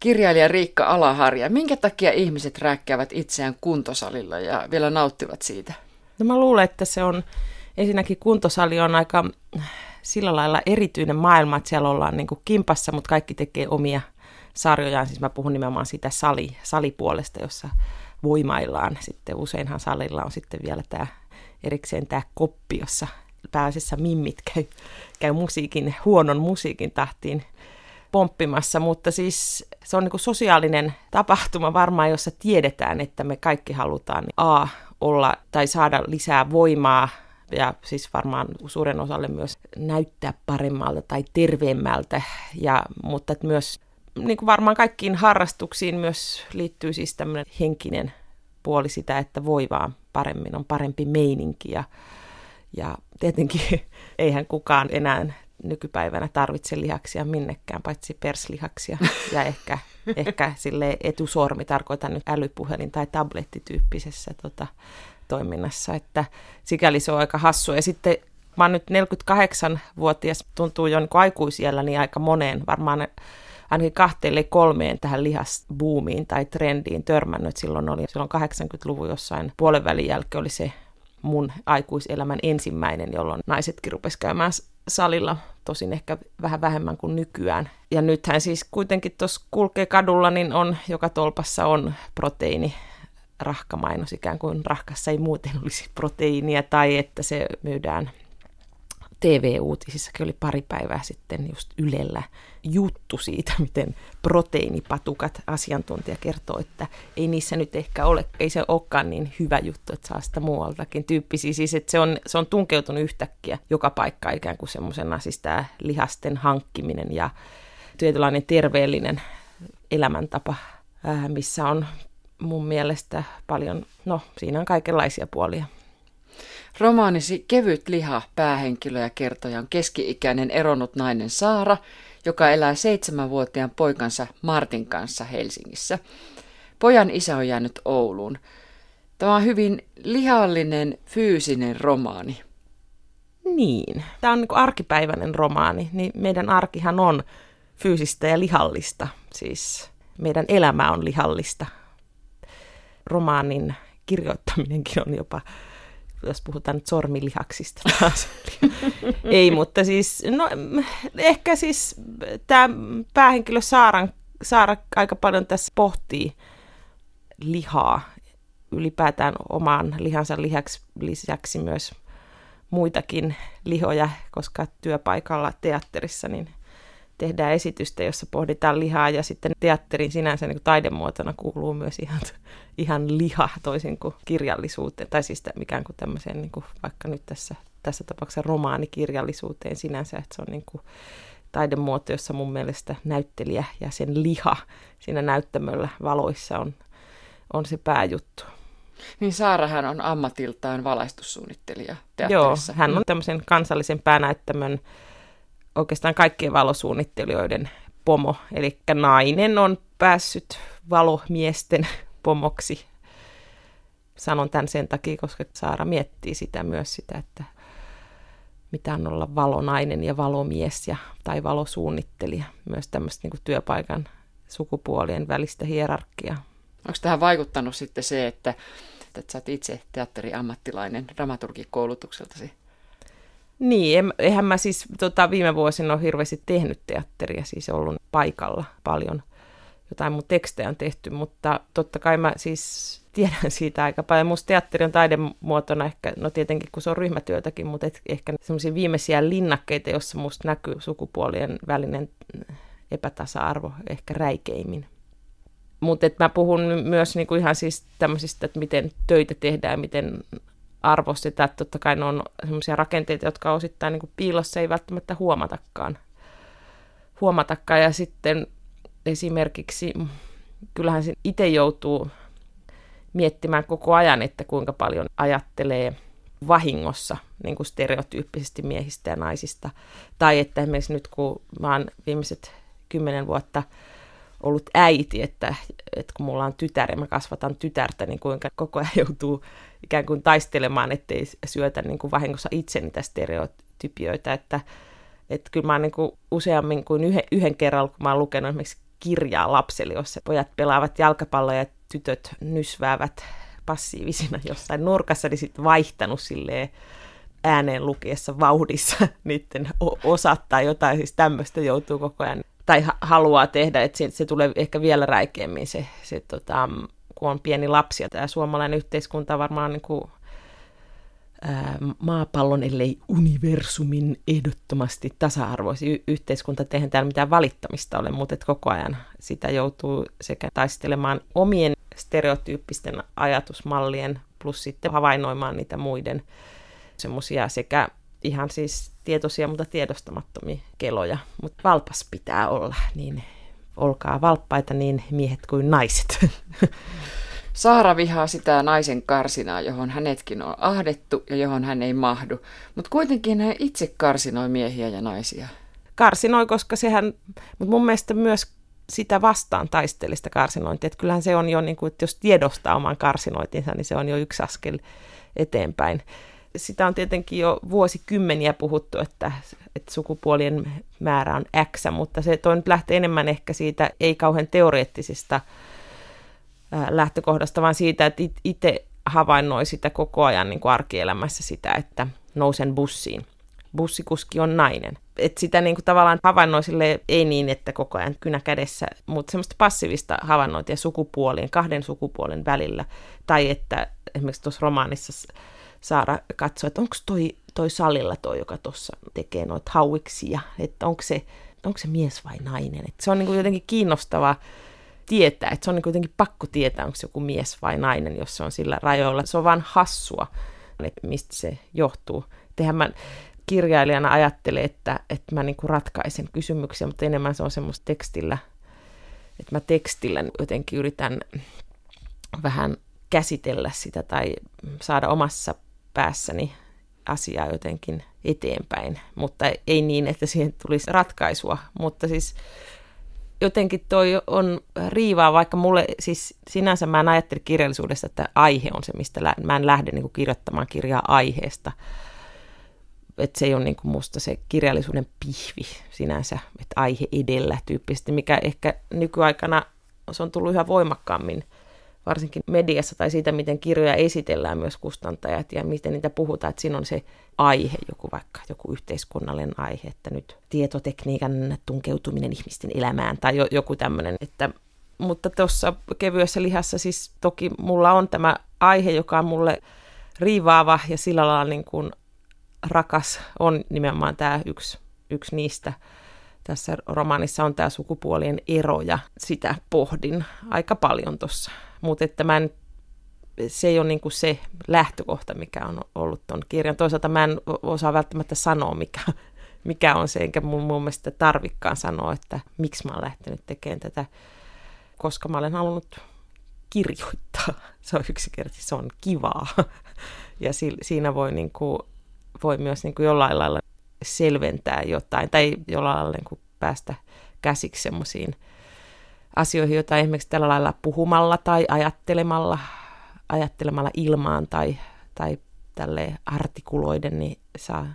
kirjailija Riikka Alaharja. Minkä takia ihmiset rääkkäävät itseään kuntosalilla ja vielä nauttivat siitä? No mä luulen, että se on ensinnäkin kuntosali on aika sillä lailla erityinen maailma, että siellä ollaan niin kuin kimpassa, mutta kaikki tekee omia sarjojaan. Siis mä puhun nimenomaan siitä sali, salipuolesta, jossa voimaillaan. Sitten useinhan salilla on sitten vielä tämä erikseen tämä koppi, jossa pääasiassa mimmit käy, käy musiikin, huonon musiikin tahtiin pomppimassa, mutta siis se on niin kuin sosiaalinen tapahtuma varmaan, jossa tiedetään, että me kaikki halutaan A, olla tai saada lisää voimaa ja siis varmaan suuren osalle myös näyttää paremmalta tai terveemmältä, ja, mutta että myös niin kuin varmaan kaikkiin harrastuksiin myös liittyy siis tämmöinen henkinen puoli sitä, että voi vaan paremmin, on parempi meininki. Ja, ja tietenkin eihän kukaan enää nykypäivänä tarvitse lihaksia minnekään, paitsi perslihaksia ja ehkä, ehkä sille etusormi, tarkoitan nyt älypuhelin tai tablettityyppisessä tota, toiminnassa, että sikäli se on aika hassu. Ja sitten mä oon nyt 48-vuotias, tuntuu jo niin aikuisiellä, niin aika moneen, varmaan ainakin kahteelle kolmeen tähän lihasbuumiin tai trendiin törmännyt. Silloin oli silloin 80-luvun jossain puolen välin jälkeen oli se mun aikuiselämän ensimmäinen, jolloin naisetkin rupesi käymään salilla, tosin ehkä vähän vähemmän kuin nykyään. Ja nythän siis kuitenkin tuossa kulkee kadulla, niin on, joka tolpassa on proteiini rahkamainos, ikään kuin rahkassa ei muuten olisi proteiinia, tai että se myydään TV-uutisissakin oli pari päivää sitten just Ylellä juttu siitä, miten proteiinipatukat asiantuntija kertoo, että ei niissä nyt ehkä ole, ei se olekaan niin hyvä juttu, että saa sitä muualtakin tyyppisiä. Siis että se on, se on tunkeutunut yhtäkkiä joka paikka ikään kuin semmoisena siis tämä lihasten hankkiminen ja tietynlainen terveellinen elämäntapa, missä on mun mielestä paljon, no siinä on kaikenlaisia puolia. Romaanisi Kevyt liha päähenkilö ja kertoja on keski-ikäinen eronnut nainen Saara, joka elää seitsemänvuotiaan poikansa Martin kanssa Helsingissä. Pojan isä on jäänyt Ouluun. Tämä on hyvin lihallinen, fyysinen romaani. Niin. Tämä on niin arkipäiväinen romaani. Niin meidän arkihan on fyysistä ja lihallista. Siis meidän elämä on lihallista. Romaanin kirjoittaminenkin on jopa jos puhutaan nyt sormilihaksista taas. Ei, mutta siis, no ehkä siis tämä päähenkilö Saaran, Saara aika paljon tässä pohtii lihaa, ylipäätään omaan lihansa lihaksi, lisäksi myös muitakin lihoja, koska työpaikalla teatterissa niin tehdään esitystä, jossa pohditaan lihaa ja sitten teatterin sinänsä niin kuin taidemuotona kuuluu myös ihan, ihan liha toisin kuin kirjallisuuteen, tai siis mikään kuin tämmöiseen niin kuin vaikka nyt tässä, tässä tapauksessa romaanikirjallisuuteen sinänsä, että se on niin kuin taidemuoto, jossa mun mielestä näyttelijä ja sen liha siinä näyttämöllä valoissa on, on se pääjuttu. Niin Saarahan on ammatiltaan valaistussuunnittelija teatterissa. Joo, hän on tämmöisen kansallisen päänäyttämön oikeastaan kaikkien valosuunnittelijoiden pomo. Eli nainen on päässyt valomiesten pomoksi. Sanon tämän sen takia, koska Saara miettii sitä myös sitä, että mitä on olla valonainen ja valomies ja, tai valosuunnittelija. Myös tämmöistä niin työpaikan sukupuolien välistä hierarkiaa. Onko tähän vaikuttanut sitten se, että, että sä oot itse teatteriammattilainen dramaturgikoulutukseltasi? Niin, eihän mä siis tota, viime vuosina ole hirveästi tehnyt teatteria, siis ollut paikalla paljon. Jotain mun tekstejä on tehty, mutta totta kai mä siis tiedän siitä aika paljon. Musta teatteri on taidemuotona ehkä, no tietenkin kun se on ryhmätyötäkin, mutta et ehkä semmoisia viimeisiä linnakkeita, jossa musta näkyy sukupuolien välinen epätasa-arvo ehkä räikeimmin. Mutta mä puhun myös niinku ihan siis tämmöisistä, että miten töitä tehdään, miten arvostetaan. Että totta kai ne on sellaisia rakenteita, jotka osittain niin kuin piilossa ei välttämättä huomatakaan. huomatakaan. Ja sitten esimerkiksi, kyllähän itse joutuu miettimään koko ajan, että kuinka paljon ajattelee vahingossa niin kuin stereotyyppisesti miehistä ja naisista. Tai että esimerkiksi nyt kun mä oon viimeiset kymmenen vuotta ollut äiti, että, että kun mulla on tytär ja mä kasvatan tytärtä, niin kuinka koko ajan joutuu ikään kuin taistelemaan, ettei syötä niin kuin vahingossa itse niitä stereotypioita, että, että kyllä mä oon niin kuin useammin kuin yhden, yhden kerran, kun mä oon lukenut esimerkiksi kirjaa lapselle, jossa pojat pelaavat jalkapalloa ja tytöt nysväävät passiivisina jossain nurkassa, niin sitten vaihtanut silleen ääneen lukiessa vauhdissa niiden osat tai jotain, siis tämmöistä joutuu koko ajan tai haluaa tehdä, että se, se tulee ehkä vielä räikeämmin se, se tota, kun on pieni lapsi. Ja tämä suomalainen yhteiskunta varmaan niin kuin, ää, maapallon, ellei universumin ehdottomasti tasa-arvoisi y- yhteiskunta. Eihän täällä mitään valittamista ole, mutta et koko ajan sitä joutuu sekä taistelemaan omien stereotyyppisten ajatusmallien plus sitten havainnoimaan niitä muiden semmoisia sekä ihan siis tietoisia, mutta tiedostamattomia keloja. Mutta valpas pitää olla, niin olkaa valppaita niin miehet kuin naiset. Saara vihaa sitä naisen karsinaa, johon hänetkin on ahdettu ja johon hän ei mahdu. Mutta kuitenkin hän itse karsinoi miehiä ja naisia. Karsinoi, koska sehän, mutta mun mielestä myös sitä vastaan taistelista karsinointia. Että kyllähän se on jo, niin kuin, että jos tiedostaa oman karsinointinsa, niin se on jo yksi askel eteenpäin sitä on tietenkin jo vuosikymmeniä puhuttu, että, että sukupuolien määrä on X, mutta se toi nyt lähtee enemmän ehkä siitä ei kauhean teoreettisista lähtökohdasta, vaan siitä, että itse havainnoi sitä koko ajan niin kuin arkielämässä sitä, että nousen bussiin. Bussikuski on nainen. Et sitä niin kuin tavallaan havainnoi sille, ei niin, että koko ajan kynä kädessä, mutta semmoista passiivista havainnointia sukupuolien, kahden sukupuolen välillä. Tai että esimerkiksi tuossa romaanissa Saara katsoi, että onko toi, toi salilla toi, joka tuossa tekee noita hauiksia, että onko se, onko se mies vai nainen. Että se on niin kuin jotenkin kiinnostavaa tietää, että se on niin jotenkin pakko tietää, onko se joku mies vai nainen, jos se on sillä rajoilla. Se on vaan hassua, että mistä se johtuu. Tehän mä kirjailijana ajattelen, että, että mä niin kuin ratkaisen kysymyksiä, mutta enemmän se on semmoista tekstillä, että mä tekstillä jotenkin yritän vähän käsitellä sitä tai saada omassa päässäni asiaa jotenkin eteenpäin, mutta ei niin, että siihen tulisi ratkaisua, mutta siis jotenkin toi on riivaa, vaikka mulle siis sinänsä mä en ajattele kirjallisuudesta, että aihe on se, mistä lä- mä en lähde niin kuin kirjoittamaan kirjaa aiheesta, että se ei ole niin kuin musta se kirjallisuuden pihvi sinänsä, että aihe edellä tyyppisesti, mikä ehkä nykyaikana se on tullut yhä voimakkaammin – varsinkin mediassa tai siitä, miten kirjoja esitellään myös kustantajat ja miten niitä puhutaan, että siinä on se aihe, joku vaikka joku yhteiskunnallinen aihe, että nyt tietotekniikan tunkeutuminen ihmisten elämään tai jo, joku tämmöinen, että mutta tuossa kevyessä lihassa siis toki mulla on tämä aihe, joka on mulle riivaava ja sillä lailla niin kuin rakas on nimenomaan tämä yksi, yksi niistä. Tässä romaanissa on tämä sukupuolien ero ja sitä pohdin aika paljon tuossa mutta että mä en, se ei ole niin kuin se lähtökohta, mikä on ollut tuon kirjan. Toisaalta mä en osaa välttämättä sanoa, mikä, mikä on se, enkä mun, mun mielestä tarvikkaan sanoa, että miksi mä oon lähtenyt tekemään tätä, koska mä olen halunnut kirjoittaa. Se on yksinkertaisesti, se on kivaa. Ja si, siinä voi, niin kuin, voi myös niin kuin jollain lailla selventää jotain, tai jollain lailla niin kuin päästä käsiksi semmoisiin asioihin, joita esimerkiksi tällä lailla puhumalla tai ajattelemalla, ajattelemalla ilmaan tai, tai tälle artikuloiden, niin saa,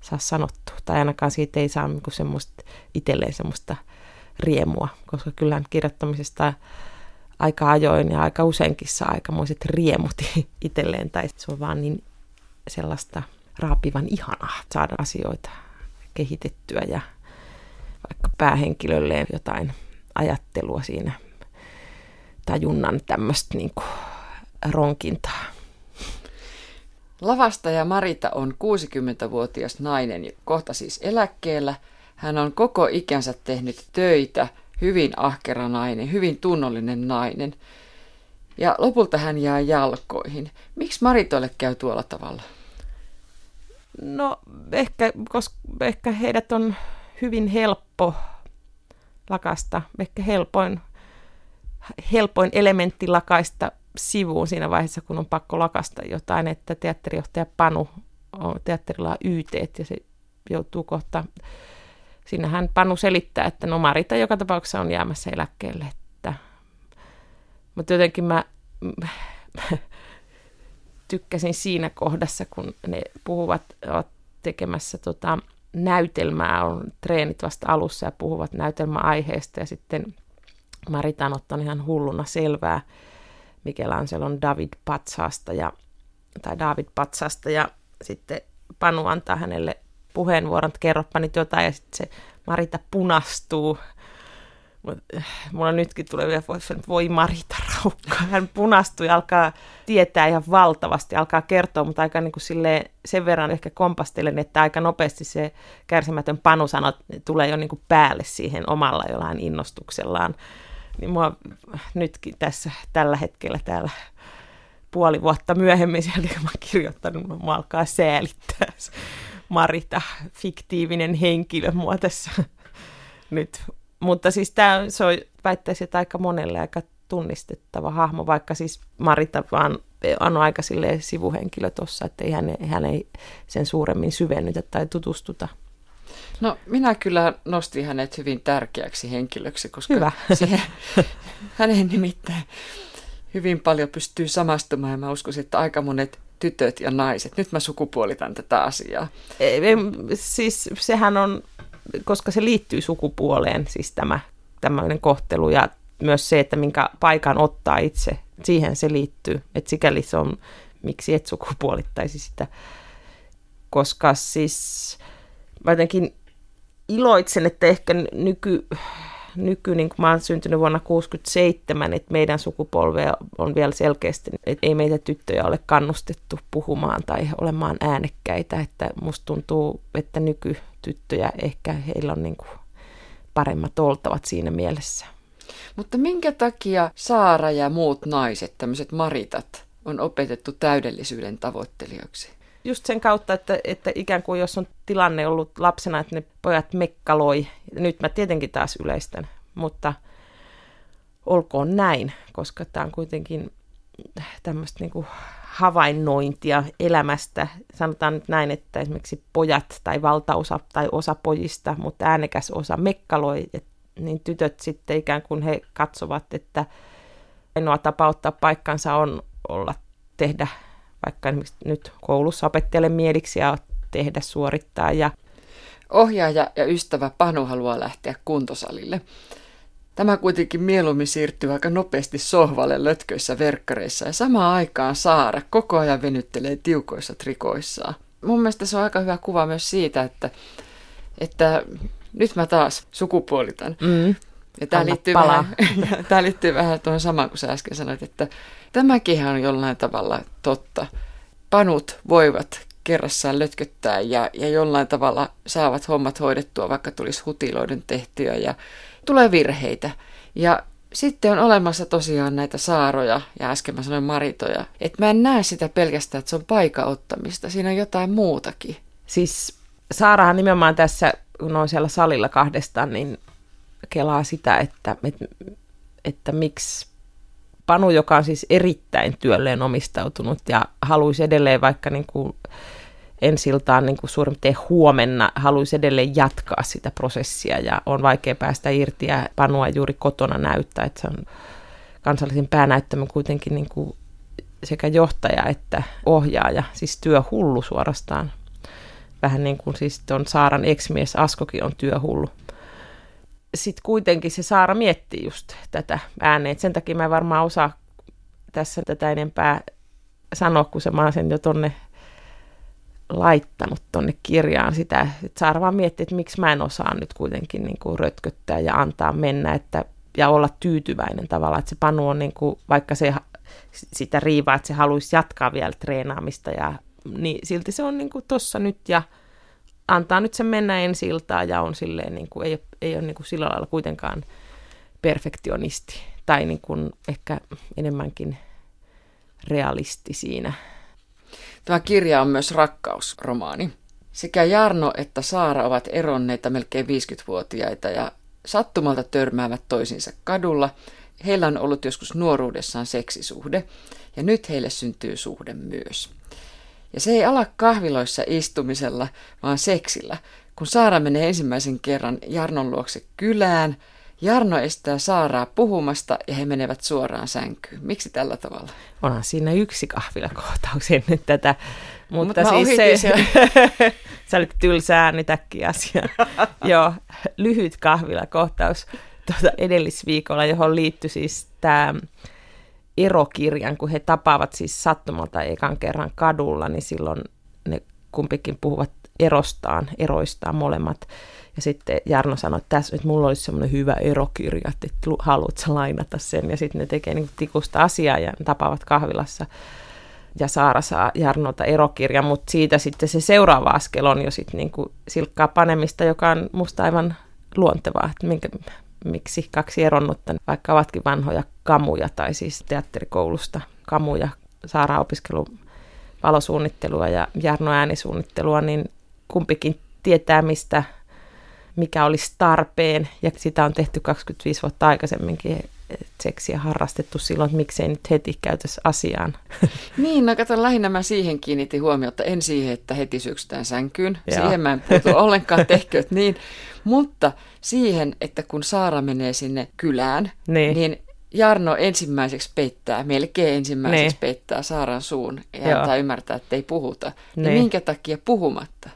saa sanottua. Tai ainakaan siitä ei saa niin semmoista, itselleen semmoista riemua, koska kyllä kirjoittamisesta aika ajoin ja aika useinkin saa aikamoiset riemut itselleen, tai se on vaan niin sellaista raapivan ihanaa saada asioita kehitettyä ja vaikka päähenkilölle jotain ajattelua siinä, tajunnan tämmöistä niin ronkintaa. Lavastaja Marita on 60-vuotias nainen, kohta siis eläkkeellä. Hän on koko ikänsä tehnyt töitä, hyvin ahkera nainen, hyvin tunnollinen nainen. Ja lopulta hän jää jalkoihin. Miksi Maritoille käy tuolla tavalla? No ehkä, koska ehkä heidät on hyvin helppo lakasta. Ehkä helpoin, helpoin elementti lakaista sivuun siinä vaiheessa, kun on pakko lakasta jotain, että teatterijohtaja Panu on teatterilla YT ja se joutuu kohta, siinähän Panu selittää, että no Marita joka tapauksessa on jäämässä eläkkeelle, että mutta jotenkin mä tykkäsin siinä kohdassa, kun ne puhuvat, ovat tekemässä tota, näytelmää, on treenit vasta alussa ja puhuvat näytelmäaiheesta ja sitten Marita on ottanut ihan hulluna selvää Michelangelon David Patsasta ja, tai David Patsasta ja sitten Panu antaa hänelle puheenvuoron, että kerropa nyt jotain ja sitten se Marita punastuu mulla nytkin tulee vielä, voi Marita Raukka. Hän punastui alkaa tietää ihan valtavasti, alkaa kertoa, mutta aika niin kuin silleen, sen verran ehkä kompastelen, että aika nopeasti se kärsimätön Panu sanoo, tulee jo niin kuin päälle siihen omalla jollain innostuksellaan. Niin mua nytkin tässä tällä hetkellä täällä puoli vuotta myöhemmin sieltä, kun mä kirjoittanut, mua alkaa säälittää Marita, fiktiivinen henkilö mua tässä nyt mutta siis tämä, se on, väittäisin, että aika monelle aika tunnistettava hahmo, vaikka siis Marita vaan on aika sivuhenkilö tuossa, että ei hän, hän ei sen suuremmin syvennytä tai tutustuta. No minä kyllä nostin hänet hyvin tärkeäksi henkilöksi, koska Hyvä. Siihen, hänen nimittäin hyvin paljon pystyy samastumaan ja mä uskon, että aika monet tytöt ja naiset, nyt mä sukupuolitan tätä asiaa. Ei, siis sehän on koska se liittyy sukupuoleen, siis tämä tämmöinen kohtelu ja myös se, että minkä paikan ottaa itse, siihen se liittyy. Että sikäli se on, miksi et sukupuolittaisi sitä. Koska siis mä jotenkin iloitsen, että ehkä nyky, nyky niin kuin mä oon syntynyt vuonna 67, että meidän sukupolvea on vielä selkeästi, että ei meitä tyttöjä ole kannustettu puhumaan tai olemaan äänekkäitä, että musta tuntuu, että nykytyttöjä ehkä heillä on niin kuin paremmat oltavat siinä mielessä. Mutta minkä takia Saara ja muut naiset, tämmöiset maritat, on opetettu täydellisyyden tavoittelijoiksi? Just sen kautta, että, että ikään kuin jos on tilanne ollut lapsena, että ne pojat mekkaloi, nyt mä tietenkin taas yleistän, mutta olkoon näin, koska tämä on kuitenkin tämmöistä niin havainnointia elämästä. Sanotaan nyt näin, että esimerkiksi pojat tai valtaosa tai osa pojista, mutta äänekäs osa mekkaloi, et, niin tytöt sitten ikään kuin he katsovat, että ainoa tapa ottaa paikkansa on olla tehdä vaikka esimerkiksi nyt koulussa opettajalle mieliksi ja tehdä, suorittaa. Ja... Ohjaaja ja ystävä Panu haluaa lähteä kuntosalille. Tämä kuitenkin mieluummin siirtyy aika nopeasti sohvalle lötköissä verkkareissa ja samaan aikaan Saara koko ajan venyttelee tiukoissa trikoissaan. Mun mielestä se on aika hyvä kuva myös siitä, että, että nyt mä taas sukupuolitan. Mm. Ja tämä liittyy, vähän, tämä liittyy vähän tuohon samaan kuin sä äsken sanoit, että tämäkin on jollain tavalla totta. Panut voivat kerrassaan lötköttää ja, ja jollain tavalla saavat hommat hoidettua, vaikka tulisi hutiloiden tehtyä ja tulee virheitä. Ja sitten on olemassa tosiaan näitä saaroja ja äsken mä sanoin maritoja. Että mä en näe sitä pelkästään, että se on paikaottamista. Siinä on jotain muutakin. Siis Saarahan nimenomaan tässä, kun on siellä salilla kahdestaan, niin kelaa sitä, että, että, että miksi Panu, joka on siis erittäin työlleen omistautunut ja haluaisi edelleen vaikka niin kuin ensiltaan niin kuin suurin piirtein huomenna haluaisi edelleen jatkaa sitä prosessia ja on vaikea päästä irti ja Panua juuri kotona näyttää, että se on kansallisen päänäyttämön kuitenkin niin kuin sekä johtaja että ohjaaja, siis työhullu suorastaan. Vähän niin kuin siis on Saaran eksmies Askokin on työhullu sitten kuitenkin se Saara miettii just tätä ääneen. Sen takia mä en varmaan osaa tässä tätä enempää sanoa, kun se mä sen jo tonne laittanut tonne kirjaan sitä, että Saara vaan miettii, että miksi mä en osaa nyt kuitenkin niin kuin rötköttää ja antaa mennä että, ja olla tyytyväinen tavallaan, että se Panu on niin kuin, vaikka se sitä riivaa, että se haluaisi jatkaa vielä treenaamista ja niin silti se on niin kuin tossa nyt ja antaa nyt sen mennä ensi iltaan ja on silleen, niin kuin, ei, ei ole niin kuin sillä lailla kuitenkaan perfektionisti tai niin kuin ehkä enemmänkin realisti siinä. Tämä kirja on myös rakkausromaani. Sekä Jarno että Saara ovat eronneita melkein 50-vuotiaita ja sattumalta törmäävät toisiinsa kadulla. Heillä on ollut joskus nuoruudessaan seksisuhde ja nyt heille syntyy suhde myös. Ja se ei ala kahviloissa istumisella, vaan seksillä. Kun Saara menee ensimmäisen kerran Jarnon luokse kylään, Jarno estää Saaraa puhumasta ja he menevät suoraan sänkyyn. Miksi tällä tavalla? Onhan siinä yksi kahvilakohtaus ennen tätä. Mutta Mut siis se, sä olit tylsä äänitäkki asia. Joo, lyhyt kahvilakohtaus. tuota edellisviikolla, johon liittyi siis tämä erokirjan, kun he tapaavat siis sattumalta ekan kerran kadulla, niin silloin ne kumpikin puhuvat erostaan, eroistaan molemmat. Ja sitten Jarno sanoi, että, tässä, että mulla olisi semmoinen hyvä erokirja, että haluatko lainata sen. Ja sitten ne tekee niin tikusta asiaa ja tapaavat kahvilassa. Ja Saara saa Jarnolta erokirja, mutta siitä sitten se seuraava askel on jo sitten niin kuin silkkaa panemista, joka on musta aivan luontevaa, että minkä, miksi kaksi eronnutta, vaikka ovatkin vanhoja kamuja tai siis teatterikoulusta kamuja, Saara opiskelu valosuunnittelua ja Jarno äänisuunnittelua, niin kumpikin tietää, mistä mikä olisi tarpeen, ja sitä on tehty 25 vuotta aikaisemminkin, seksiä harrastettu silloin, että miksei nyt heti käytös asiaan. Niin, no kato, lähinnä mä siihen kiinnitin huomiota, en siihen, että heti syksytään sänkyyn, Joo. siihen mä en puutu ollenkaan, tehkööt niin, mutta siihen, että kun Saara menee sinne kylään, niin, niin Jarno ensimmäiseksi peittää, melkein ensimmäiseksi niin. peittää Saaran suun ja antaa ymmärtää, että ei puhuta. Niin. niin minkä takia puhumatta?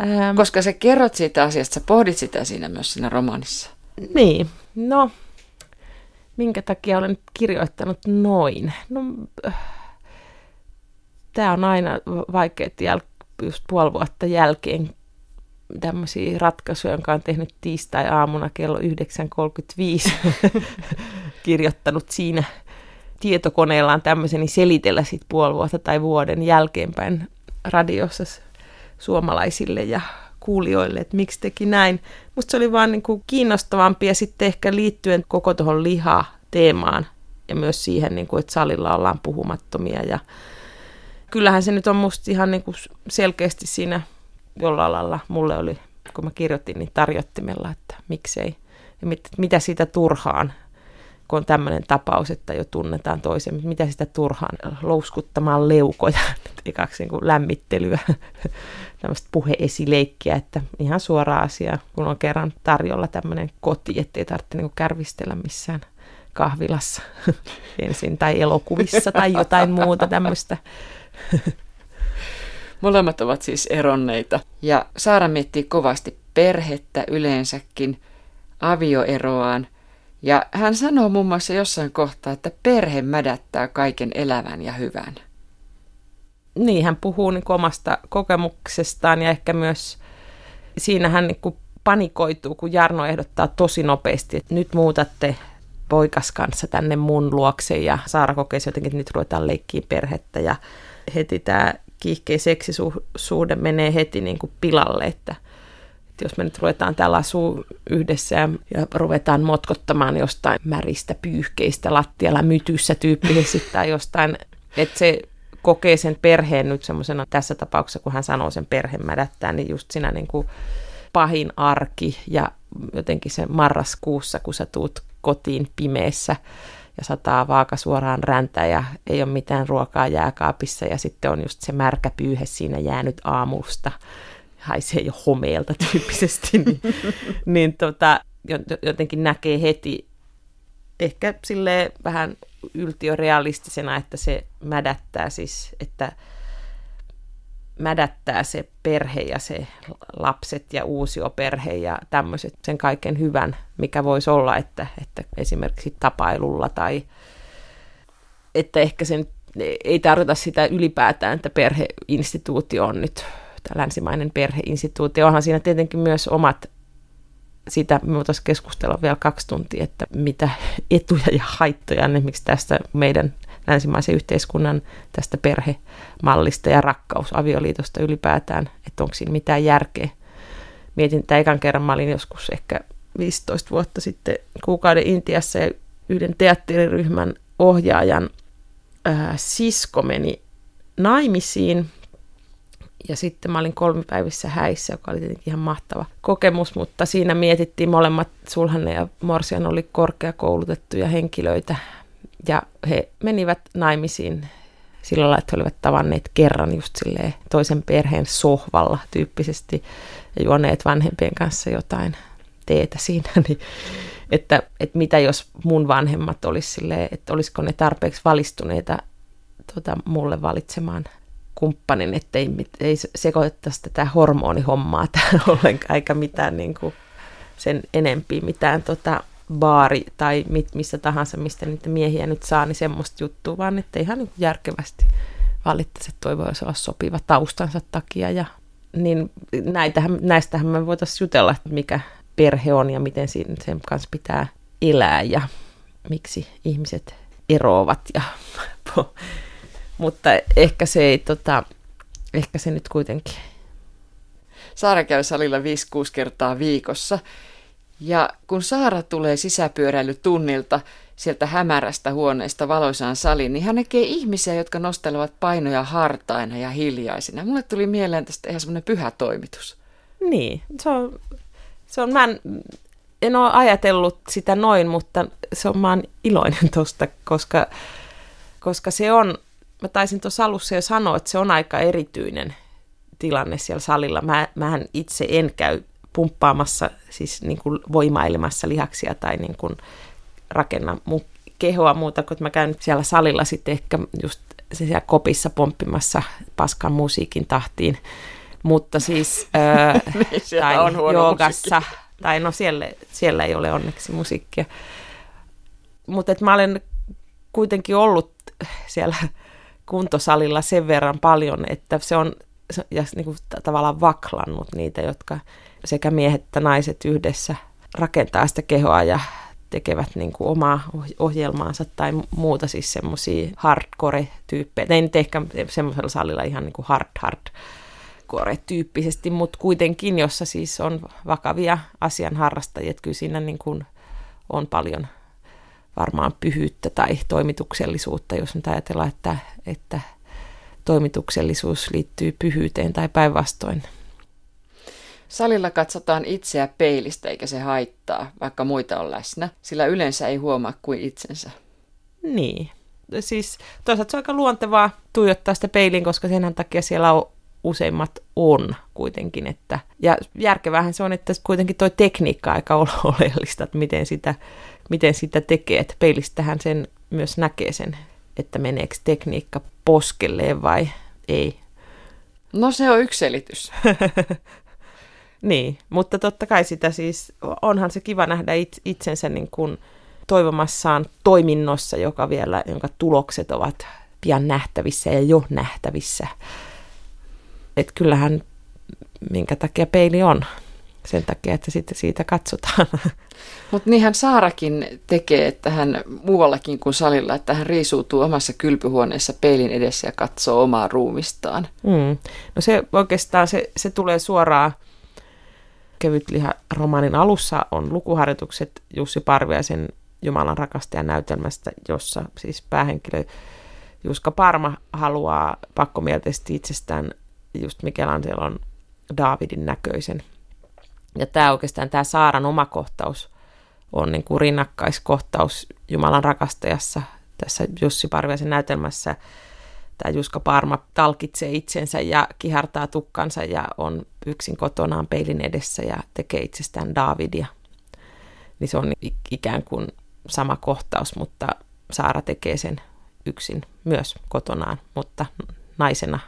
Ähm. Koska sä kerrot siitä asiasta, sä pohdit sitä siinä myös siinä romaanissa. Niin, no minkä takia olen kirjoittanut noin? No, äh, tämä on aina vaikea, jäl- just puoli vuotta jälkeen tämmöisiä ratkaisuja, jonka on tehnyt tiistai-aamuna kello 9.35, kirjoittanut siinä tietokoneellaan tämmöisen, niin selitellä sitten puoli vuotta tai vuoden jälkeenpäin radiossa suomalaisille ja kuulijoille, että miksi teki näin. Musta se oli vaan niin kuin kiinnostavampi ja sitten ehkä liittyen koko tuohon liha-teemaan ja myös siihen, niin kuin, että salilla ollaan puhumattomia. Ja kyllähän se nyt on musta ihan niin kuin selkeästi siinä jollain lailla mulle oli, kun mä kirjoitin, niin tarjottimella, että miksei. Ja mit, mitä siitä turhaan, kun on tämmöinen tapaus, että jo tunnetaan toisen, mitä sitä turhaan louskuttamaan leukoja, ekaksi niin kuin lämmittelyä, tämmöistä puheesileikkiä, että ihan suora asia, kun on kerran tarjolla tämmöinen koti, ettei tarvitse niin kärvistellä missään kahvilassa ensin tai elokuvissa tai jotain muuta tämmöistä. Molemmat ovat siis eronneita. Ja Saara miettii kovasti perhettä yleensäkin, avioeroaan. Ja hän sanoo muun muassa jossain kohtaa, että perhe mädättää kaiken elävän ja hyvän. Niin, hän puhuu niin omasta kokemuksestaan ja ehkä myös siinä hän niin panikoituu, kun Jarno ehdottaa tosi nopeasti, että nyt muutatte poikas kanssa tänne mun luokse ja Saara kokee jotenkin, että nyt ruvetaan leikkiä perhettä ja heti tämä kiihkeä seksisuhde menee heti niin kuin pilalle, että, että jos me nyt ruvetaan täällä asua yhdessä ja, ja ruvetaan motkottamaan jostain märistä pyyhkeistä lattialla mytyssä tyyppisesti tai jostain, että se kokee sen perheen nyt semmoisena tässä tapauksessa, kun hän sanoo sen perheen mädättää, niin just siinä niin kuin pahin arki ja jotenkin se marraskuussa, kun sä tuut kotiin pimeessä ja sataa vaaka suoraan räntä ja ei ole mitään ruokaa jääkaapissa ja sitten on just se märkä pyyhe siinä jäänyt aamusta, haisee jo homeelta tyyppisesti, niin, niin tota, jotenkin näkee heti ehkä sille vähän yltiörealistisena, että se mädättää siis, että mädättää se perhe ja se lapset ja uusioperhe ja tämmöiset, sen kaiken hyvän, mikä voisi olla, että, että esimerkiksi tapailulla tai että ehkä sen ei tarkoita sitä ylipäätään, että perheinstituutio on nyt, tämä länsimainen perheinstituutio, onhan siinä tietenkin myös omat, sitä me voitaisiin keskustella vielä kaksi tuntia, että mitä etuja ja haittoja esimerkiksi tästä meidän länsimaisen yhteiskunnan tästä perhemallista ja rakkausavioliitosta ylipäätään, että onko siinä mitään järkeä. Mietin, että ekan kerran mä olin joskus ehkä 15 vuotta sitten kuukauden Intiassa ja yhden teatteriryhmän ohjaajan ää, sisko meni naimisiin ja sitten mä olin kolmipäivissä häissä, joka oli tietenkin ihan mahtava kokemus, mutta siinä mietittiin molemmat, Sulhanne ja Morsian oli korkeakoulutettuja henkilöitä, ja he menivät naimisiin sillä lailla, että he olivat tavanneet kerran just toisen perheen sohvalla tyyppisesti ja juoneet vanhempien kanssa jotain teetä siinä, niin että, että mitä jos mun vanhemmat olisi silleen, että olisiko ne tarpeeksi valistuneita tota, mulle valitsemaan kumppanin, ettei ei sekoitettaisi tätä hormonihommaa tähän ollenkaan, eikä mitään niin kuin sen enempi mitään tota, baari tai mit, missä tahansa, mistä niitä miehiä nyt saa, niin semmoista juttua, vaan että ihan niin järkevästi valittaisi, että toi voisi olla sopiva taustansa takia. Ja, niin näitähän, näistähän me voitaisiin jutella, että mikä perhe on ja miten sen kanssa pitää elää ja miksi ihmiset eroavat. Ja, mutta ehkä se ei, tota, ehkä se nyt kuitenkin. Saara käy salilla 5-6 kertaa viikossa. Ja kun Saara tulee sisäpyöräilytunnilta sieltä hämärästä huoneesta valoisaan saliin, niin hän näkee ihmisiä, jotka nostelevat painoja hartaina ja hiljaisina. Mulle tuli mieleen tästä ihan semmoinen pyhä toimitus. Niin, se on, se on mä en, en ole ajatellut sitä noin, mutta se on, mä oon iloinen tosta, koska, koska se on, mä taisin tuossa alussa jo sanoa, että se on aika erityinen tilanne siellä salilla. Mä, mähän itse en käy pumppaamassa, siis niin kuin voimailemassa lihaksia tai niin kuin rakenna mun kehoa muuta, kun mä käyn siellä salilla sitten ehkä just siellä kopissa pomppimassa paskan musiikin tahtiin. Mutta siis, öö, niin, tai on joogassa, musiikki. tai no siellä, siellä ei ole onneksi musiikkia. Mutta mä olen kuitenkin ollut siellä kuntosalilla sen verran paljon, että se on ja niin kuin tavallaan vaklannut niitä, jotka sekä miehet että naiset yhdessä rakentaa sitä kehoa ja tekevät niin kuin omaa ohjelmaansa tai muuta, siis semmoisia hardcore-tyyppejä. Ei nyt ehkä semmoisella salilla ihan niin kuin hard hardcore-tyyppisesti, mutta kuitenkin, jossa siis on vakavia asian että kyllä siinä niin kuin on paljon varmaan pyhyyttä tai toimituksellisuutta, jos nyt ajatellaan, että, että toimituksellisuus liittyy pyhyyteen tai päinvastoin. Salilla katsotaan itseä peilistä eikä se haittaa, vaikka muita on läsnä, sillä yleensä ei huomaa kuin itsensä. Niin. Siis toisaalta se on aika luontevaa tuijottaa sitä peiliin, koska sen takia siellä on useimmat on kuitenkin. Että, ja järkevähän se on, että kuitenkin tuo tekniikka aika oleellista, että miten sitä, miten sitä tekee. Että peilistähän sen myös näkee sen, että meneekö tekniikka poskelleen vai ei. No se on yksi selitys. Niin, mutta totta kai sitä siis, onhan se kiva nähdä it, itsensä niin kuin toivomassaan toiminnossa, joka vielä, jonka tulokset ovat pian nähtävissä ja jo nähtävissä. Että kyllähän, minkä takia peili on, sen takia, että sitten siitä katsotaan. Mutta niinhän Saarakin tekee, että hän muuallakin kuin salilla, että hän riisuutuu omassa kylpyhuoneessa peilin edessä ja katsoo omaa ruumistaan. Mm. No se oikeastaan, se, se tulee suoraan Kevytliha-romaanin alussa on lukuharjoitukset Jussi Parviaisen Jumalan rakastajan näytelmästä, jossa siis päähenkilö Juska Parma haluaa pakkomielteisesti itsestään just Michelangelon Daavidin näköisen. Ja tämä oikeastaan tämä Saaran oma kohtaus on niin kuin rinnakkaiskohtaus Jumalan rakastajassa tässä Jussi Parviaisen näytelmässä – tämä Juska Parma talkitsee itsensä ja kihartaa tukkansa ja on yksin kotonaan peilin edessä ja tekee itsestään Davidia. Niin se on ikään kuin sama kohtaus, mutta Saara tekee sen yksin myös kotonaan, mutta naisena.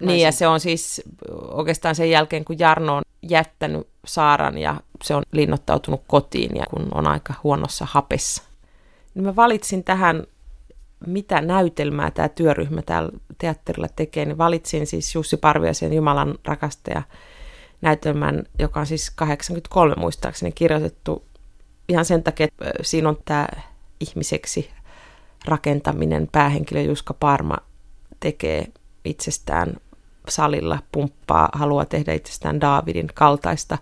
Niin ja se on siis oikeastaan sen jälkeen, kun Jarno on jättänyt Saaran ja se on linnoittautunut kotiin ja kun on aika huonossa hapessa. Niin mä valitsin tähän mitä näytelmää tämä työryhmä täällä teatterilla tekee, niin valitsin siis Jussi Parviaisen Jumalan rakastaja näytelmän, joka on siis 83 muistaakseni kirjoitettu ihan sen takia, että siinä on tämä ihmiseksi rakentaminen. Päähenkilö Juska Parma tekee itsestään salilla, pumppaa, haluaa tehdä itsestään Daavidin kaltaista.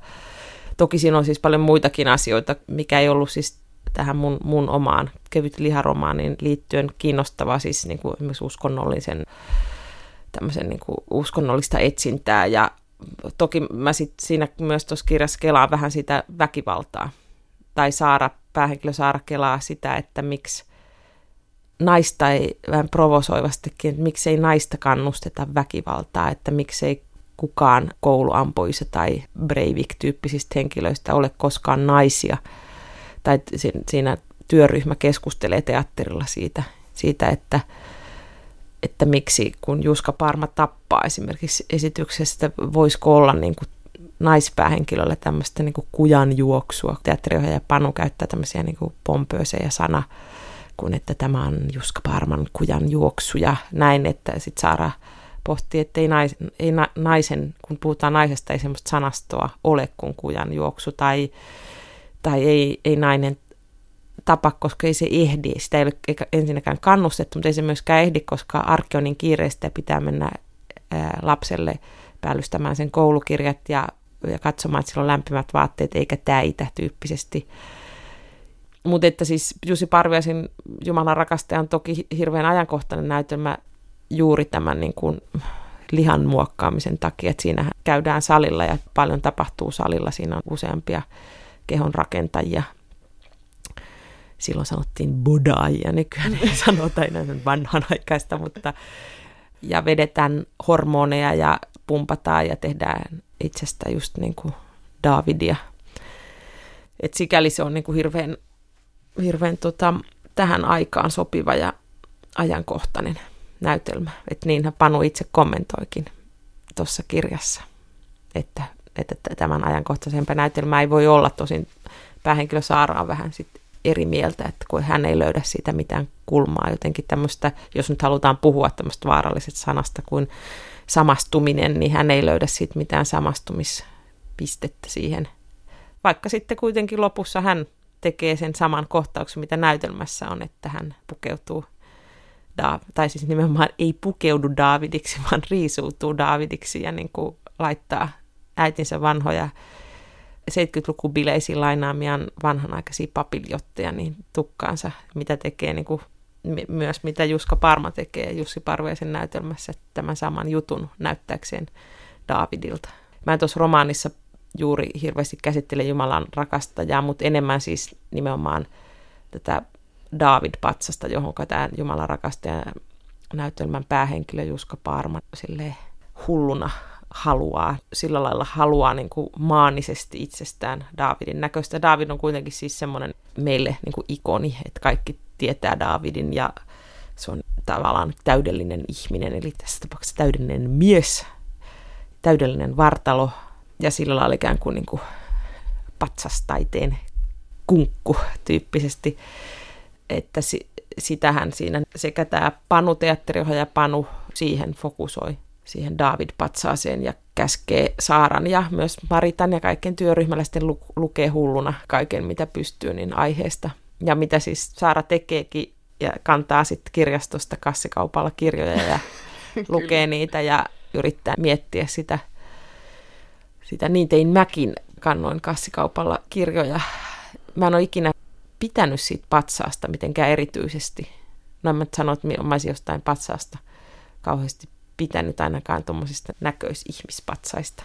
Toki siinä on siis paljon muitakin asioita, mikä ei ollut siis tähän mun, mun omaan kevyt liharomaaniin liittyen kiinnostavaa, siis niin kuin esimerkiksi uskonnollisen, tämmöisen niin kuin uskonnollista etsintää ja toki mä sit siinä myös tuossa kirjassa kelaan vähän sitä väkivaltaa. Tai Saara, päähenkilö Saara kelaa sitä, että miksi naista ei vähän provosoivastikin, että miksei naista kannusteta väkivaltaa, että miksei kukaan kouluampuisa tai Breivik-tyyppisistä henkilöistä ole koskaan naisia – tai siinä työryhmä keskustelee teatterilla siitä, siitä että, että miksi kun Juska Parma tappaa esimerkiksi esityksestä, voisiko olla niin kuin naispäähenkilölle tämmöistä niin kujan juoksua. Teatteriohjaaja Panu käyttää tämmöisiä niin pompöösejä sana, kuin että tämä on Juska Parman kujan juoksu ja näin, että sitten Saara pohtii, että ei, nais, ei na, naisen, kun puhutaan naisesta, ei semmoista sanastoa ole kuin kujan juoksu tai, tai ei, ei nainen tapa, koska ei se ehdi. Sitä ei ole ensinnäkään kannustettu, mutta ei se myöskään ehdi, koska arki on niin kiireistä ja pitää mennä ää, lapselle päällystämään sen koulukirjat ja, ja katsomaan, että sillä on lämpimät vaatteet, eikä tämä itä-tyyppisesti. Mutta että siis Jussi Parviasin Jumalan rakastaja on toki hirveän ajankohtainen näytelmä juuri tämän niin kuin lihan muokkaamisen takia, että siinä käydään salilla ja paljon tapahtuu salilla. Siinä on useampia kehon rakentajia. Silloin sanottiin budaajia, nykyään ei sanota enää vanhanaikaista, mutta ja vedetään hormoneja ja pumpataan ja tehdään itsestä just niin kuin Davidia. Et sikäli se on niin kuin hirveän, hirveän tota, tähän aikaan sopiva ja ajankohtainen näytelmä. Että niinhän Panu itse kommentoikin tuossa kirjassa, että, että tämän ajankohtaisempaa näytelmää ei voi olla. Tosin päähenkilö Saara on vähän sit eri mieltä, että kun hän ei löydä siitä mitään kulmaa, jotenkin tämmöistä, jos nyt halutaan puhua tämmöistä vaarallisesta sanasta kuin samastuminen, niin hän ei löydä siitä mitään samastumispistettä siihen. Vaikka sitten kuitenkin lopussa hän tekee sen saman kohtauksen, mitä näytelmässä on, että hän pukeutuu da- tai siis nimenomaan ei pukeudu Daavidiksi, vaan riisuutuu Daavidiksi ja niin kuin laittaa äitinsä vanhoja 70-lukubileisiin lainaamiaan vanhanaikaisia papiljotteja niin tukkaansa, mitä tekee niin kuin myös mitä Juska Parma tekee Jussi Parveisen näytelmässä tämän saman jutun näyttääkseen Daavidilta. Mä tuossa romaanissa juuri hirveästi käsittele Jumalan rakastajaa, mutta enemmän siis nimenomaan tätä David-patsasta, johon tämä Jumalan rakastaja näytelmän päähenkilö Juska Parma sille hulluna haluaa, sillä lailla haluaa niin kuin maanisesti itsestään Davidin näköistä. David on kuitenkin siis semmoinen meille niin kuin ikoni, että kaikki tietää Davidin ja se on tavallaan täydellinen ihminen, eli tässä tapauksessa täydellinen mies, täydellinen vartalo ja sillä lailla ikään kuin, niin kuin patsastaiteen kunkku tyyppisesti että si, sitähän siinä sekä tämä Panu teatteriohjaaja Panu siihen fokusoi, siihen David Patsaaseen ja käskee Saaran ja myös Maritan ja kaiken työryhmällä sitten lu, lukee hulluna kaiken, mitä pystyy niin aiheesta. Ja mitä siis Saara tekeekin ja kantaa sitten kirjastosta kassikaupalla kirjoja ja lukee niitä ja yrittää miettiä sitä. Sitä niin tein mäkin, kannoin kassikaupalla kirjoja. Mä en ole ikinä pitänyt siitä patsaasta mitenkään erityisesti. No en mä sano, että mä olisin jostain patsaasta kauheasti pitänyt ainakaan tuommoisista näköisihmispatsaista.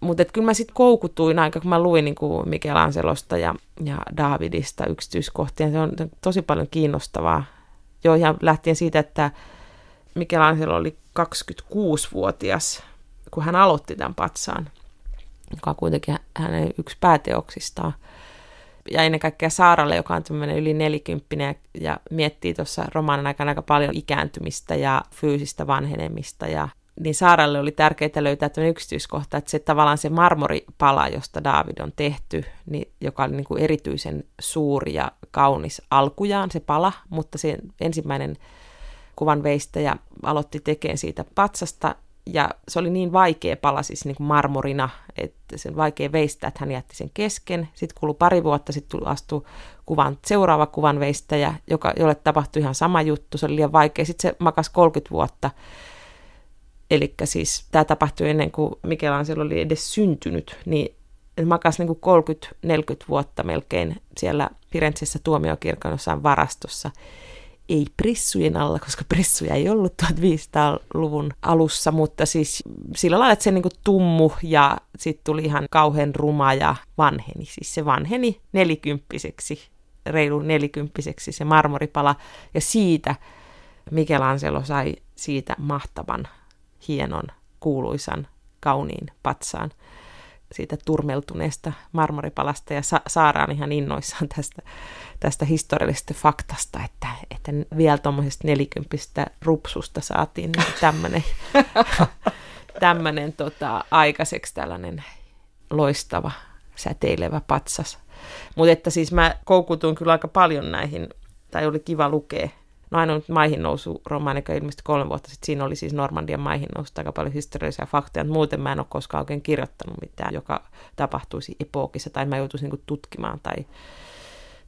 Mutta kyllä mä sitten koukutuin aika, kun mä luin niin kuin Anselosta ja, ja Davidista yksityiskohtia. Se on tosi paljon kiinnostavaa. Jo ihan lähtien siitä, että Anselo oli 26-vuotias, kun hän aloitti tämän patsaan, joka on kuitenkin hänen yksi pääteoksistaan – ja ennen kaikkea Saaralle, joka on tämmöinen yli nelikymppinen ja miettii tuossa romaanin aikana aika paljon ikääntymistä ja fyysistä vanhenemista. Ja niin Saaralle oli tärkeää löytää tämmöinen yksityiskohta, että se tavallaan se marmoripala, josta David on tehty, niin, joka oli niin kuin erityisen suuri ja kaunis alkujaan se pala, mutta se ensimmäinen kuvan veistäjä aloitti tekemään siitä patsasta ja se oli niin vaikea pala siis niin kuin marmorina, että sen vaikea veistää, että hän jätti sen kesken. Sitten kului pari vuotta, sitten astui kuvan, seuraava kuvan veistäjä, joka, jolle tapahtui ihan sama juttu, se oli liian vaikea. Sitten se makas 30 vuotta. Eli siis tämä tapahtui ennen kuin Michelangelo oli edes syntynyt, niin makas niin 30-40 vuotta melkein siellä Firenzessä tuomiokirkon jossain varastossa ei prissujen alla, koska prissuja ei ollut 1500-luvun alussa, mutta siis sillä lailla, että se niin tummu ja sitten tuli ihan kauhean ruma ja vanheni. Siis se vanheni nelikymppiseksi, reilu nelikymppiseksi se marmoripala ja siitä Michelangelo sai siitä mahtavan, hienon, kuuluisan, kauniin patsaan siitä turmeltuneesta marmoripalasta ja Sa- Saara on ihan innoissaan tästä, tästä historiallisesta faktasta, että, että vielä tuommoisesta nelikymppistä rupsusta saatiin niin tämmöinen. tämmöinen tota, aikaiseksi tällainen loistava, säteilevä patsas. Mutta että siis mä koukutuin kyllä aika paljon näihin, tai oli kiva lukea. No ainoa maihin nousu romaani, joka ilmestyi kolme vuotta sitten, siinä oli siis Normandian maihin nousu aika paljon historiallisia faktoja, mutta muuten mä en ole koskaan oikein kirjoittanut mitään, joka tapahtuisi epookissa, tai mä joutuisin niin tutkimaan tai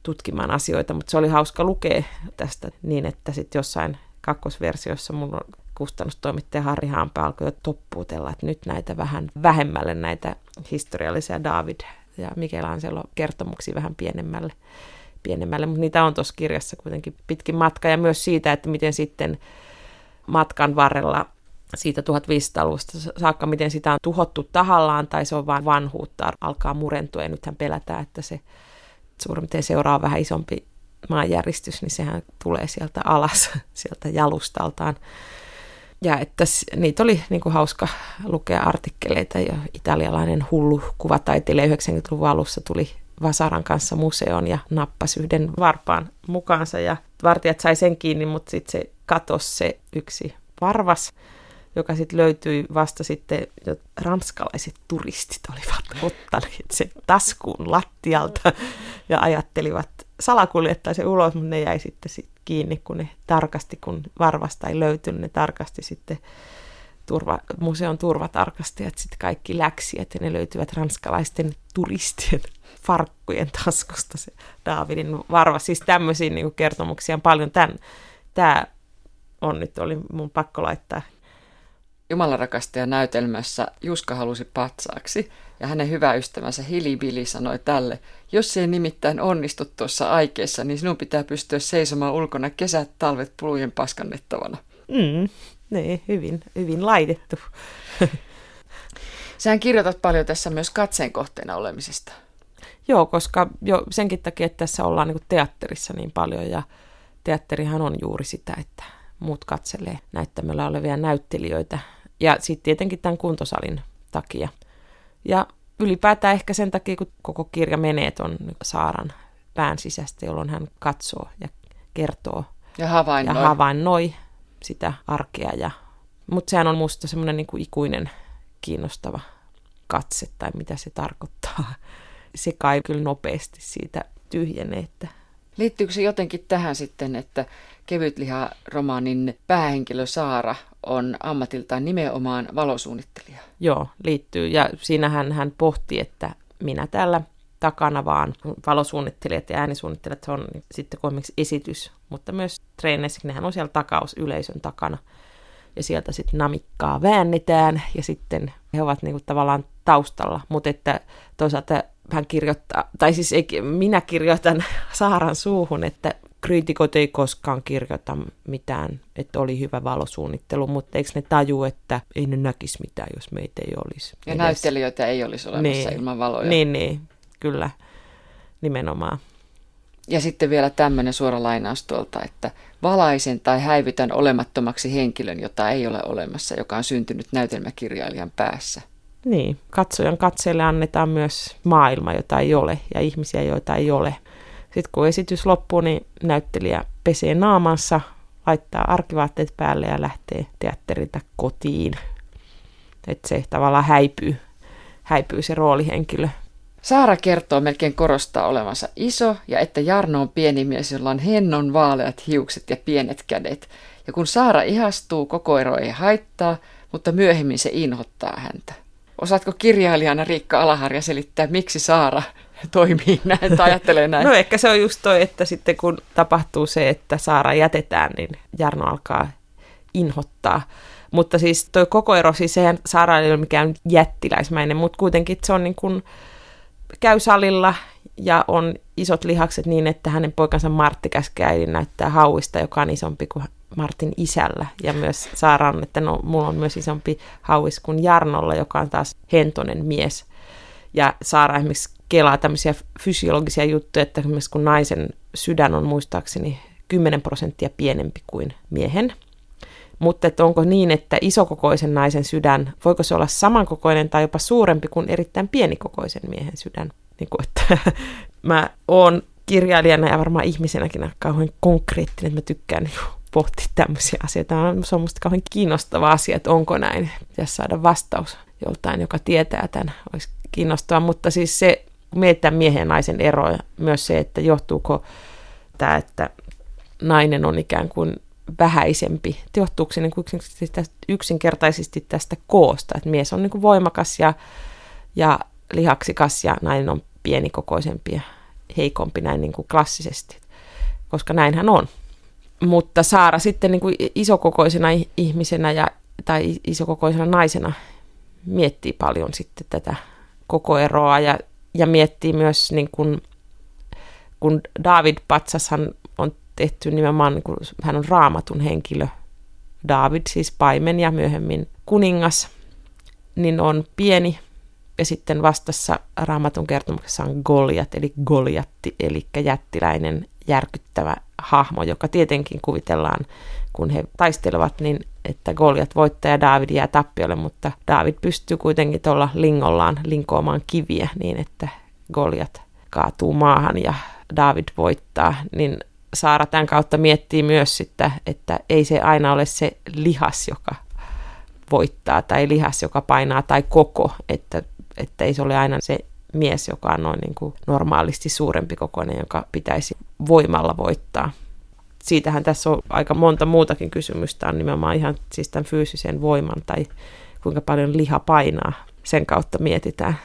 tutkimaan asioita, mutta se oli hauska lukea tästä niin, että sitten jossain kakkosversiossa mun kustannustoimittaja Harri Haampe alkoi jo toppuutella, että nyt näitä vähän vähemmälle näitä historiallisia David ja Michelangelo kertomuksia vähän pienemmälle, pienemmälle. mutta niitä on tuossa kirjassa kuitenkin pitkin matka ja myös siitä, että miten sitten matkan varrella siitä 1500-luvusta saakka, miten sitä on tuhottu tahallaan tai se on vain vanhuutta, alkaa murentua ja nythän pelätään, että se suurin seuraa vähän isompi maanjäristys, niin sehän tulee sieltä alas, sieltä jalustaltaan. Ja että niitä oli niin kuin hauska lukea artikkeleita ja italialainen hullu kuvataiteilija 90-luvun alussa tuli Vasaran kanssa museoon ja nappasi yhden varpaan mukaansa. Ja vartijat sai sen kiinni, mutta sitten se katosi se yksi varvas, joka sitten löytyi vasta sitten, ranskalaiset turistit olivat ottaneet sen taskuun lattialta ja ajattelivat salakuljettaa se ulos, mutta ne jäi sitten sit kiinni, kun ne tarkasti, kun varvasta ei löytynyt, ne tarkasti sitten turva, museon turvatarkastajat sitten kaikki läksi, että ne löytyvät ranskalaisten turistien farkkujen taskusta se Davidin varva. Siis tämmöisiä niin kertomuksia on paljon. Tän, tämä on nyt, oli mun pakko laittaa Jumalarakastaja näytelmässä Juska halusi patsaaksi, ja hänen hyvä ystävänsä Hilibili sanoi tälle, jos se ei nimittäin onnistu tuossa aikeessa, niin sinun pitää pystyä seisomaan ulkona kesät, talvet pulujen paskannettavana. Mm, niin, hyvin, hyvin laitettu. Sähän kirjoitat paljon tässä myös katseen kohteena olemisesta. Joo, koska jo senkin takia, että tässä ollaan niin teatterissa niin paljon, ja teatterihan on juuri sitä, että muut katselee näyttämällä olevia näyttelijöitä. Ja sitten tietenkin tämän kuntosalin takia. Ja ylipäätään ehkä sen takia, kun koko kirja menee tuon Saaran pään sisästä, jolloin hän katsoo ja kertoo ja havainnoi, ja havainnoi sitä arkea. Ja, mutta sehän on musta semmoinen niin ikuinen kiinnostava katse tai mitä se tarkoittaa. Se kai kyllä nopeasti siitä tyhjenee, että Liittyykö se jotenkin tähän sitten, että kevytliha-romaanin päähenkilö Saara on ammatiltaan nimenomaan valosuunnittelija? Joo, liittyy. Ja siinähän hän pohti, että minä täällä takana vaan valosuunnittelijat ja äänisuunnittelijat on sitten koimiksi esitys, mutta myös treeneissä, nehän on siellä takaus yleisön takana. Ja sieltä sitten namikkaa väännetään ja sitten he ovat niinku tavallaan taustalla, mutta että toisaalta hän kirjoittaa, tai siis ei, minä kirjoitan Saaran suuhun, että kriitikot ei koskaan kirjoita mitään, että oli hyvä valosuunnittelu, mutta eikö ne taju, että ei ne näkisi mitään, jos meitä ei olisi. Ja edes. näyttelijöitä ei olisi olemassa niin, ilman valoja. Niin, niin, kyllä, nimenomaan. Ja sitten vielä tämmöinen suora lainaus tuolta, että valaisen tai häivytän olemattomaksi henkilön, jota ei ole olemassa, joka on syntynyt näytelmäkirjailijan päässä. Niin, katsojan katseelle annetaan myös maailma, jota ei ole, ja ihmisiä, joita ei ole. Sitten kun esitys loppuu, niin näyttelijä pesee naamansa, laittaa arkivaatteet päälle ja lähtee teatterilta kotiin. Että se tavallaan häipyy, häipyy se roolihenkilö. Saara kertoo melkein korostaa olevansa iso ja että Jarno on pieni mies, jolla on hennon vaaleat hiukset ja pienet kädet. Ja kun Saara ihastuu, koko ero ei haittaa, mutta myöhemmin se inhottaa häntä. Osaatko kirjailijana Riikka Alaharja selittää, miksi Saara toimii näin tai ajattelee näin? No ehkä se on just toi, että sitten kun tapahtuu se, että Saara jätetään, niin Jarno alkaa inhottaa. Mutta siis toi koko ero, siis sehän Saara ei ole mikään jättiläismäinen, mutta kuitenkin se on niin kuin, käy salilla ja on isot lihakset niin, että hänen poikansa Martti käskee äidin näyttää hauista, joka on isompi kuin Martin isällä ja myös Saaran, että no, mulla on myös isompi hauis kuin Jarnolla, joka on taas hentonen mies. Ja Saara esimerkiksi kelaa tämmöisiä fysiologisia juttuja, että esimerkiksi kun naisen sydän on muistaakseni 10 prosenttia pienempi kuin miehen. Mutta että onko niin, että isokokoisen naisen sydän, voiko se olla samankokoinen tai jopa suurempi kuin erittäin pienikokoisen miehen sydän? Niin kuin, että mä oon kirjailijana ja varmaan ihmisenäkin kauhean konkreettinen, että mä tykkään niin pohtia tämmöisiä asioita. Se on musta kauhean kiinnostava asia, että onko näin. Pitäisi saada vastaus joltain, joka tietää tämän. Olisi kiinnostavaa, mutta siis se, mietitään miehen ja naisen eroja, myös se, että johtuuko tämä, että nainen on ikään kuin vähäisempi. Johtuuko se niin yksinkertaisesti, tästä, yksinkertaisesti tästä koosta, että mies on niin kuin voimakas ja, ja lihaksikas ja nainen on pienikokoisempi ja heikompi näin niin kuin klassisesti, koska näinhän on. Mutta Saara sitten niin kuin isokokoisena ihmisenä ja, tai isokokoisena naisena miettii paljon sitten tätä koko eroa ja, ja miettii myös, niin kuin, kun David Patsashan on tehty nimenomaan, niin kuin, hän on raamatun henkilö, David siis paimen ja myöhemmin kuningas, niin on pieni ja sitten vastassa raamatun kertomuksessa on Goliat, eli Goliatti, eli jättiläinen järkyttävä hahmo, joka tietenkin kuvitellaan, kun he taistelevat, niin että Goliat voittaa ja David jää tappiolle, mutta David pystyy kuitenkin tuolla lingollaan linkoamaan kiviä niin, että Goliat kaatuu maahan ja David voittaa, niin Saara tämän kautta miettii myös sitä, että ei se aina ole se lihas, joka voittaa, tai lihas, joka painaa, tai koko, että, että ei se ole aina se mies, joka on noin niin kuin normaalisti suurempi kokoinen, joka pitäisi voimalla voittaa. Siitähän tässä on aika monta muutakin kysymystä, on nimenomaan ihan siis tämän fyysisen voiman tai kuinka paljon liha painaa. Sen kautta mietitään